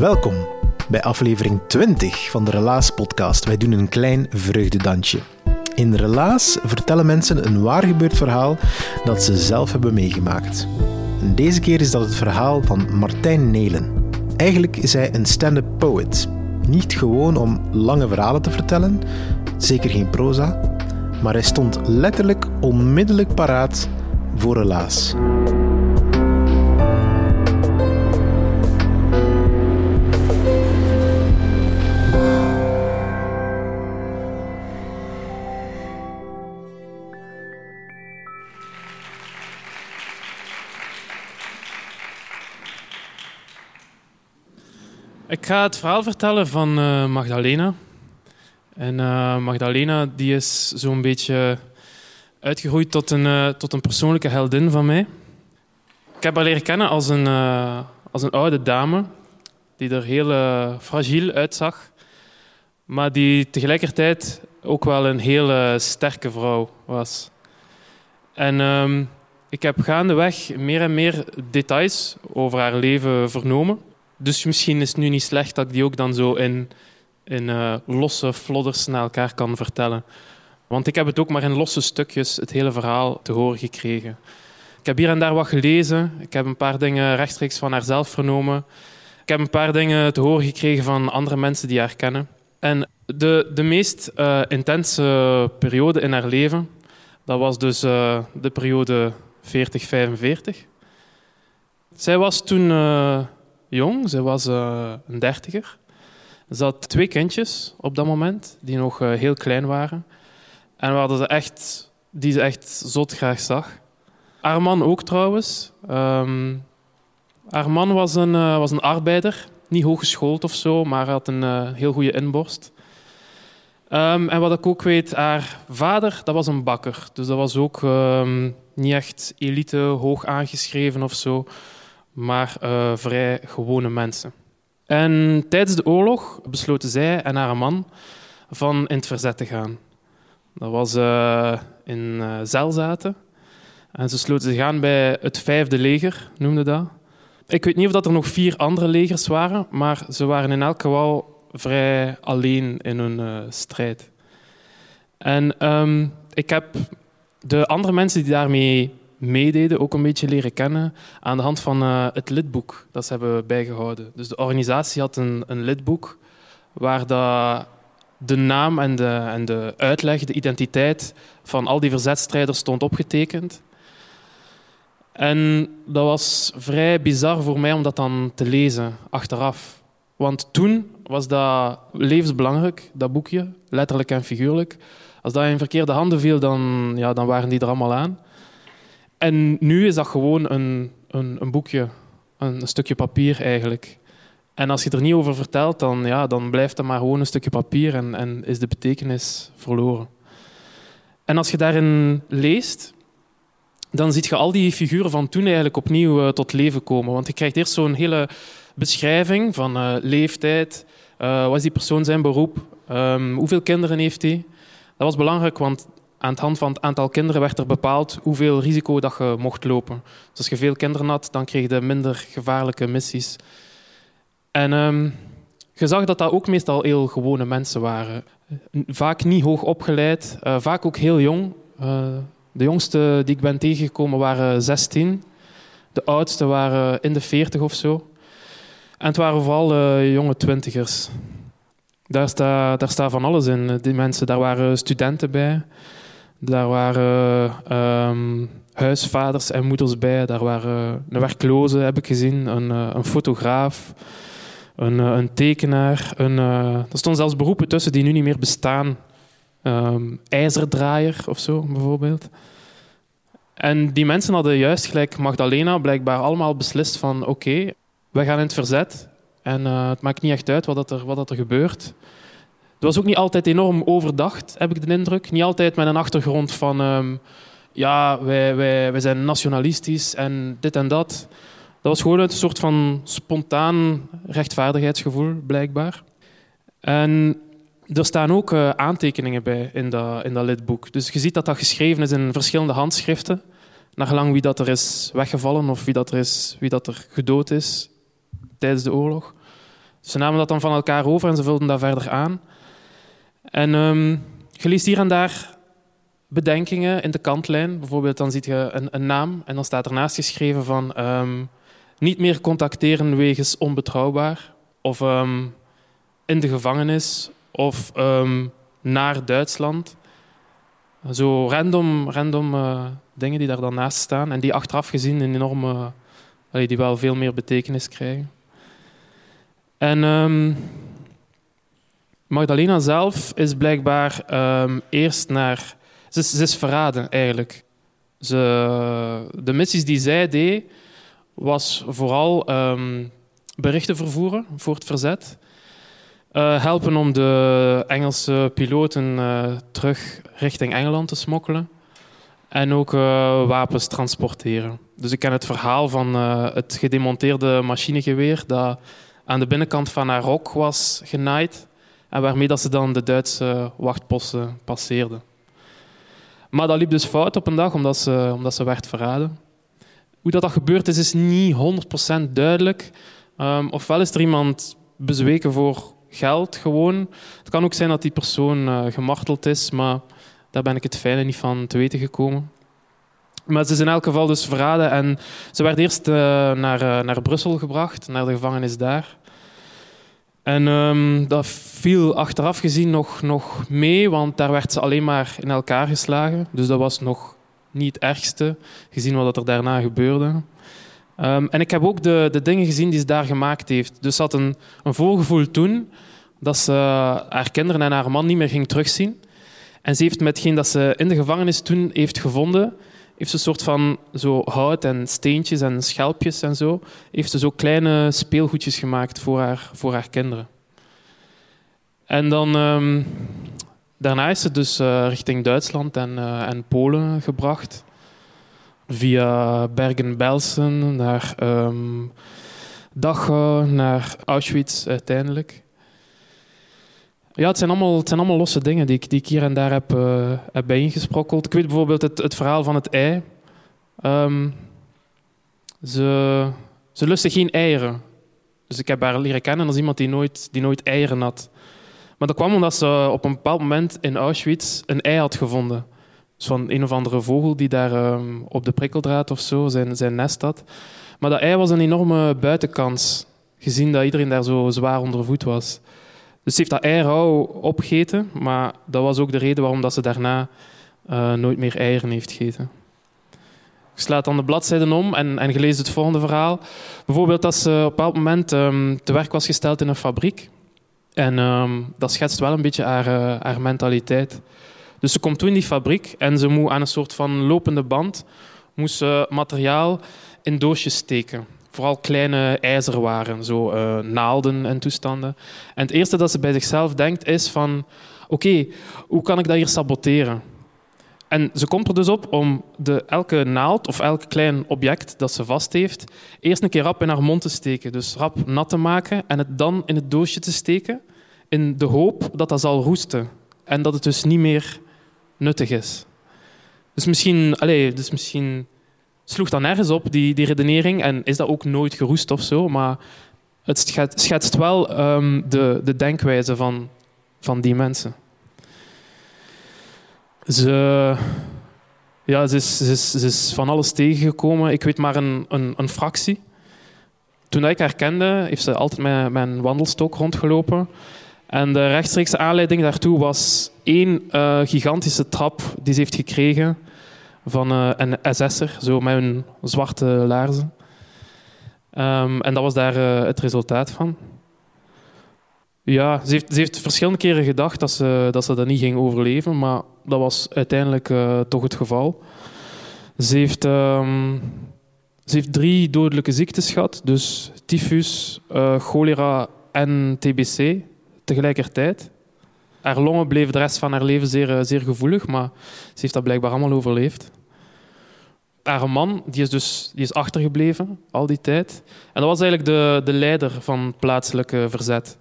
Welkom bij aflevering 20 van de Relaas podcast. Wij doen een klein vreugdedansje. In Relaas vertellen mensen een waar gebeurd verhaal dat ze zelf hebben meegemaakt. En deze keer is dat het verhaal van Martijn Nelen. Eigenlijk is hij een stand-up poet. Niet gewoon om lange verhalen te vertellen, zeker geen proza, maar hij stond letterlijk onmiddellijk paraat voor Relaas. Ik ga het verhaal vertellen van eh, Magdalena. En eh, Magdalena die is zo'n beetje uitgegroeid tot een, eh, tot een persoonlijke heldin van mij. Ik heb haar leren kennen als een, als een oude dame die er heel fragiel uitzag, maar die tegelijkertijd ook wel een hele sterke vrouw was. En ehm, ik heb gaandeweg meer en meer details over haar leven vernomen. Dus misschien is het nu niet slecht dat ik die ook dan zo in, in eh, losse flodders naar elkaar kan vertellen. Want ik heb het ook maar in losse stukjes het hele verhaal te horen gekregen. Ik heb hier en daar wat gelezen. Ik heb een paar dingen rechtstreeks van haarzelf vernomen. Ik heb een paar dingen te horen gekregen van andere mensen die haar kennen. En de, de meest eh, intense periode in haar leven, dat was dus eh, de periode 40-45. Zij was toen jong, zij was eh, een dertiger. Ze had twee kindjes op dat moment, die nog eh, heel klein waren. En hadden ze echt, die ze echt zot graag zag. Haar man ook trouwens. Ehm, haar man was een, eh, was een arbeider, niet hooggeschoold of zo, maar had een heel goede inborst. Ehm, en wat ik ook weet, haar vader dat was een bakker. Dus dat was ook ehm, niet echt elite, hoog aangeschreven of zo maar eh, vrij gewone mensen. En tijdens de oorlog besloten zij en haar man van in het verzet te gaan. Dat was eh, in uh, Zelzaten. En ze sloten zich aan bij het vijfde leger, noemde dat. Ik weet niet of dat er nog vier andere legers waren, maar ze waren in elk geval vrij alleen in hun eh, strijd. En ehm, ik heb de andere mensen die daarmee meededen ook een beetje leren kennen aan de hand van eh, het lidboek dat ze hebben bijgehouden. Dus de organisatie had een, een lidboek waar dat de naam en de, en de uitleg, de identiteit van al die verzetstrijders stond opgetekend. En dat was vrij bizar voor mij om dat dan te lezen achteraf. Want toen was dat levensbelangrijk, dat boekje, letterlijk en figuurlijk. Als dat in verkeerde handen viel, dan, ja, dan waren die er allemaal aan. En nu is dat gewoon een, een, een boekje, een, stukje papier eigenlijk. En als je er niet over vertelt, dan, ja, dan blijft dat maar gewoon een stukje papier en, en is de betekenis verloren. En als je daarin leest, dan zie je al die figuren van toen eigenlijk opnieuw uh, tot leven komen. Want je krijgt eerst zo'n hele beschrijving van uh, leeftijd, uh, wat is die persoon zijn beroep, um, hoeveel kinderen heeft hij. Dat was belangrijk, want aan de hand van het aantal kinderen werd er bepaald hoeveel risico dat je mocht lopen. Dus als je veel kinderen had, dan kreeg je minder gevaarlijke missies. En um, je zag dat dat ook meestal heel gewone mensen waren. Vaak niet hoog opgeleid, uh, vaak ook heel jong. Uh, de jongste die ik ben tegengekomen waren 16. De oudste waren in de 40 of zo. En het waren vooral uh, jonge twintigers. Daar staat daar van alles in. Die mensen, daar waren studenten bij. Daar waren um, huisvaders en moeders bij. Daar waren een werkloze, heb ik gezien. Een, uh, een fotograaf. Een, uh, een tekenaar. Een, er stonden zelfs beroepen tussen die nu niet meer bestaan. Um, ijzerdraaier of zo, bijvoorbeeld. En die mensen hadden juist gelijk Magdalena blijkbaar allemaal beslist van oké, we gaan in het verzet. En het maakt niet echt uit wat, dat er, wat dat er gebeurt. Het was ook niet altijd enorm overdacht, heb ik de indruk. Niet altijd met een achtergrond van... Um, ja, wij, wij, wij zijn nationalistisch en dit en dat. Dat was gewoon een soort van spontaan rechtvaardigheidsgevoel, blijkbaar. En er staan ook uh, aantekeningen bij in dat, in dat lidboek. Dus je ziet dat dat geschreven is in verschillende handschriften. Naar gelang wie dat er is weggevallen of wie dat er, is, wie dat er gedood is tijdens de oorlog. Ze namen dat dan van elkaar over en ze vulden dat verder aan. En um, je leest hier en daar bedenkingen in de kantlijn. Bijvoorbeeld dan ziet je een, een naam en dan staat ernaast geschreven van um, niet meer contacteren wegens onbetrouwbaar of um, in de gevangenis of naar Duitsland. Zo random, random uh, dingen die daar dan naast staan en die achteraf gezien een enorme, die wel veel meer betekenis krijgen. En Magdalena zelf is blijkbaar um, eerst naar. Ze is, verraden eigenlijk. Ze, de missies die zij deed, was vooral um, berichten vervoeren voor het verzet. Uh, helpen om de Engelse piloten uh, terug richting Engeland te smokkelen. En ook uh, wapens transporteren. Dus ik ken het verhaal van het gedemonteerde machinegeweer dat aan de binnenkant van haar rok was genaaid. En waarmee dat ze dan de Duitse wachtposten passeerde. Maar dat liep dus fout op een dag, omdat ze, omdat ze werd verraden. Hoe dat, dat gebeurd is, is niet 100% duidelijk. Um, ofwel is er iemand bezweken voor geld gewoon. Het kan ook zijn dat die persoon uh, gemarteld is, maar daar ben ik het fijne niet van te weten gekomen. Maar ze is in elk geval dus verraden en ze werd eerst uh, naar, uh, naar Brussel gebracht, naar de gevangenis daar. En um, dat viel achteraf gezien nog, nog mee, want daar werd ze alleen maar in elkaar geslagen. Dus dat was nog niet het ergste, gezien wat er daarna gebeurde. Um, en ik heb ook de, de dingen gezien die ze daar gemaakt heeft. Dus ze had een, een voorgevoel toen dat ze haar kinderen en haar man niet meer ging terugzien. En ze heeft met hetgeen dat ze in de gevangenis toen heeft gevonden, heeft ze een soort van zo hout en steentjes en schelpjes en zo, heeft ze zo kleine speelgoedjes gemaakt voor haar, voor haar kinderen. En dan, um, daarna is ze dus uh, richting Duitsland en, uh, en Polen gebracht. Via Bergen-Belsen naar um, Dachau, naar Auschwitz uiteindelijk. Ja, het zijn, allemaal, het zijn allemaal losse dingen die ik, die ik hier en daar heb, uh, heb bijeengesprokkeld. Ik weet bijvoorbeeld het, het verhaal van het ei. Um, ze, ze lusten geen eieren. Dus ik heb haar leren kennen als iemand die nooit, die nooit eieren had. Maar dat kwam omdat ze op een bepaald moment in Auschwitz een ei had gevonden. Dus van een of andere vogel die daar um, op de prikkeldraad of zo zijn, zijn nest had. Maar dat ei was een enorme buitenkans, gezien dat iedereen daar zo zwaar onder voet was. Dus ze heeft dat ei rauw maar dat was ook de reden waarom dat ze daarna uh, nooit meer eieren heeft gegeten. Ik slaat dan de bladzijden om en, en gelezen het volgende verhaal. Bijvoorbeeld dat ze op een bepaald moment um, te werk was gesteld in een fabriek. En um, dat schetst wel een beetje haar, uh, haar mentaliteit. Dus ze komt toen in die fabriek en ze moet aan een soort van lopende band moest materiaal in doosjes steken vooral kleine ijzerwaren, zo uh, naalden en toestanden. En het eerste dat ze bij zichzelf denkt is van... Oké, hoe kan ik dat hier saboteren? En ze komt er dus op om de, elke naald of elk klein object dat ze vast heeft, eerst een keer rap in haar mond te steken. Dus rap nat te maken en het dan in het doosje te steken, in de hoop dat dat zal roesten. En dat het dus niet meer nuttig is. Dus misschien, allez, dus misschien sloeg dan nergens op, die, die redenering. En is dat ook nooit geroest of zo. Maar het schetst wel um, de, de denkwijze van, van die mensen. Ze, Ja, ze is, ze, is, ze is van alles tegengekomen. Ik weet maar een, een, een fractie. Toen ik haar kende, heeft ze altijd met, een wandelstok rondgelopen. En de rechtstreekse aanleiding daartoe was één eh, gigantische trap die ze heeft gekregen van eh, een SS'er, zo met een zwarte laarzen. Ehm, en dat was daar eh, het resultaat van. Ja, ze heeft, verschillende keren gedacht dat ze, dat ze dat niet ging overleven, maar dat was uiteindelijk uh, toch het geval. Ze heeft, um, ze heeft drie dodelijke ziektes gehad, dus tyfus, cholera en TBC tegelijkertijd. Haar longen bleven de rest van haar leven zeer, zeer gevoelig, maar ze heeft dat blijkbaar allemaal overleefd. Haar man die is dus die is achtergebleven al die tijd. En dat was eigenlijk de, de leider van het plaatselijke verzet.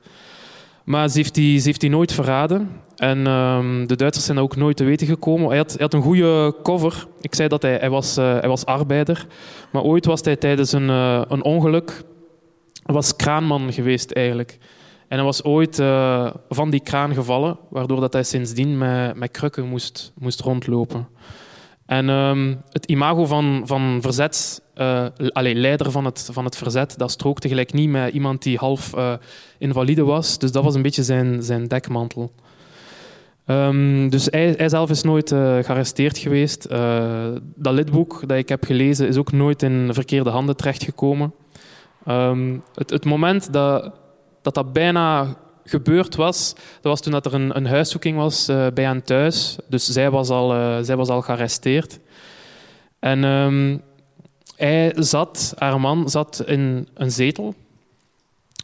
Maar ze heeft die, ze heeft die nooit verraden. En um, de Duitsers zijn ook nooit te weten gekomen. Hij had, hij had een goede cover. Ik zei dat hij, hij, was, uh, hij was arbeider. Maar ooit was hij tijdens een, uh, een ongeluk... was kraanman geweest eigenlijk. En hij was ooit uh, van die kraan gevallen, waardoor dat hij sindsdien met, met krukken moest, moest rondlopen. En um, het imago van, van verzet, uh, leider van het, van het verzet, dat strookte gelijk niet met iemand die half uh, invalide was. Dus dat was een beetje zijn, zijn dekmantel. Um, dus hij, hij, zelf is nooit gearresteerd geweest. dat lidboek dat ik heb gelezen is ook nooit in verkeerde handen terechtgekomen. Um, het, het moment dat dat dat bijna gebeurd was, dat was toen dat er een, een huiszoeking was uh, bij hen thuis. Dus zij was al, uh, zij was al gearresteerd. En um, hij zat, haar man zat in een zetel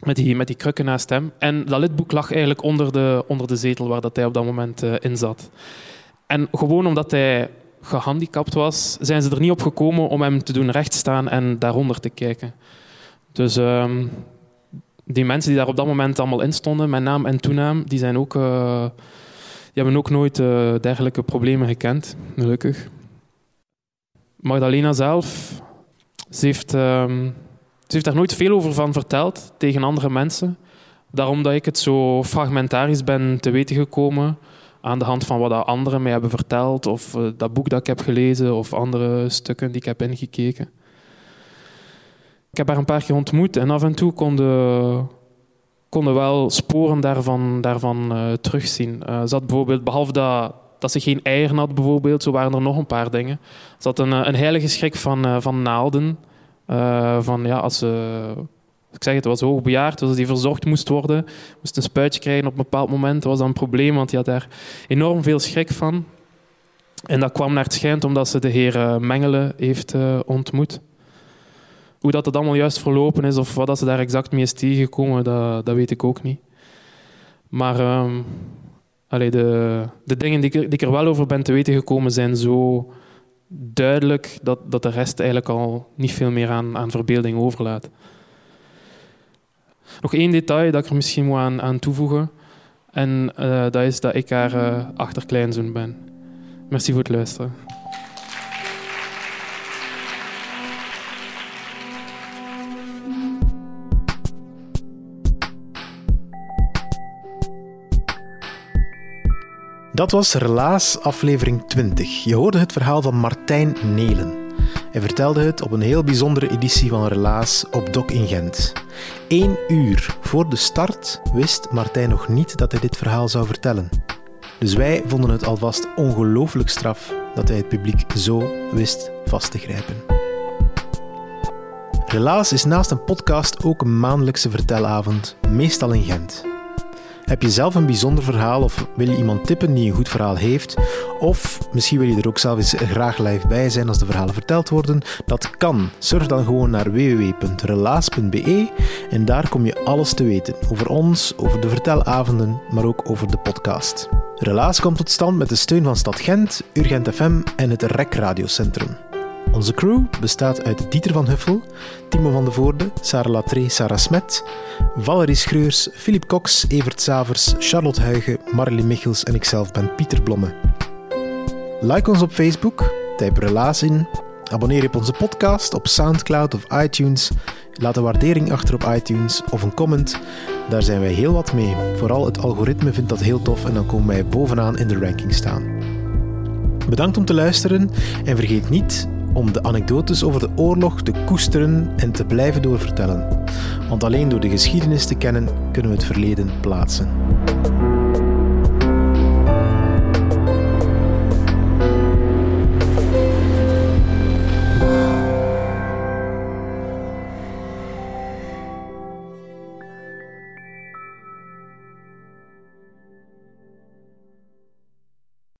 met die, met die krukken naast hem. En dat lidboek lag eigenlijk onder de, onder de zetel waar dat hij op dat moment uh, in zat. En gewoon omdat hij gehandicapt was, zijn ze er niet op gekomen om hem te doen rechtstaan en daaronder te kijken. Dus um, die mensen die daar op dat moment allemaal in stonden, met naam en toenaam, die, zijn ook, uh, die hebben ook nooit uh, dergelijke problemen gekend, gelukkig. Magdalena zelf, ze heeft, um, ze heeft daar nooit veel over van verteld tegen andere mensen. Daarom dat ik het zo fragmentarisch ben te weten gekomen aan de hand van wat anderen mij hebben verteld, of uh, dat boek dat ik heb gelezen, of andere stukken die ik heb ingekeken. Ik heb haar een paar keer ontmoet en af en toe konden, konden wel sporen daarvan, daarvan uh, terugzien. Uh, bijvoorbeeld, behalve dat, dat ze geen eieren had, bijvoorbeeld, zo waren er nog een paar dingen. Ze had een, een heilige schrik van, van naalden. van ja, als ze, ik zeg het, was hoogbejaard, dus die verzorgd moest worden, moest een spuitje krijgen op een bepaald moment. Dat was dan een probleem, want die had daar enorm veel schrik van. En dat kwam naar het schijnt omdat ze de heer Mengele heeft ontmoet. Hoe dat het allemaal juist verlopen is of wat dat ze daar exact mee is tegengekomen, dat, dat weet ik ook niet. Maar um, de, de dingen die ik, er wel over ben te weten gekomen zijn zo duidelijk dat, dat de rest eigenlijk al niet veel meer aan, aan verbeelding overlaat. Nog één detail dat ik er misschien moet aan, aan toevoegen. En uh, dat is dat ik haar uh, achterkleinzoon ben. Merci voor het luisteren. Dat was Relaas aflevering 20. Je hoorde het verhaal van Martijn Nelen. Hij vertelde het op een heel bijzondere editie van Relaas op Dok in Gent. Eén uur voor de start wist Martijn nog niet dat hij dit verhaal zou vertellen. Dus wij vonden het alvast ongelooflijk straf dat hij het publiek zo wist vast te grijpen. Relaas is naast een podcast ook een maandelijkse vertelavond, meestal in Gent. Heb je zelf een bijzonder verhaal of wil je iemand tippen die een goed verhaal heeft? Of misschien wil je er ook zelf eens graag live bij zijn als de verhalen verteld worden? Dat kan. Surf dan gewoon naar www.relaas.be en daar kom je alles te weten over ons, over de vertelavonden, maar ook over de podcast. Relaas komt tot stand met de steun van Stad Gent, Urgent FM en het REC Radiocentrum. Onze crew bestaat uit Dieter van Huffel, Timo van de Voorde, Sarah Latré, Sarah Smet, Valerie Schreurs, Filip Cox, Evert Savers, Charlotte Huigen, Marley Michels en ikzelf ben Pieter Blomme. Like ons op Facebook, typ Relaas in, abonneer je op onze podcast op Soundcloud of iTunes, laat een waardering achter op iTunes of een comment, daar zijn wij heel wat mee. Vooral het algoritme vindt dat heel tof en dan komen wij bovenaan in de ranking staan. Bedankt om te luisteren en vergeet niet om de anekdotes over de oorlog te koesteren en te blijven doorvertellen. Want alleen door de geschiedenis te kennen kunnen we het verleden plaatsen.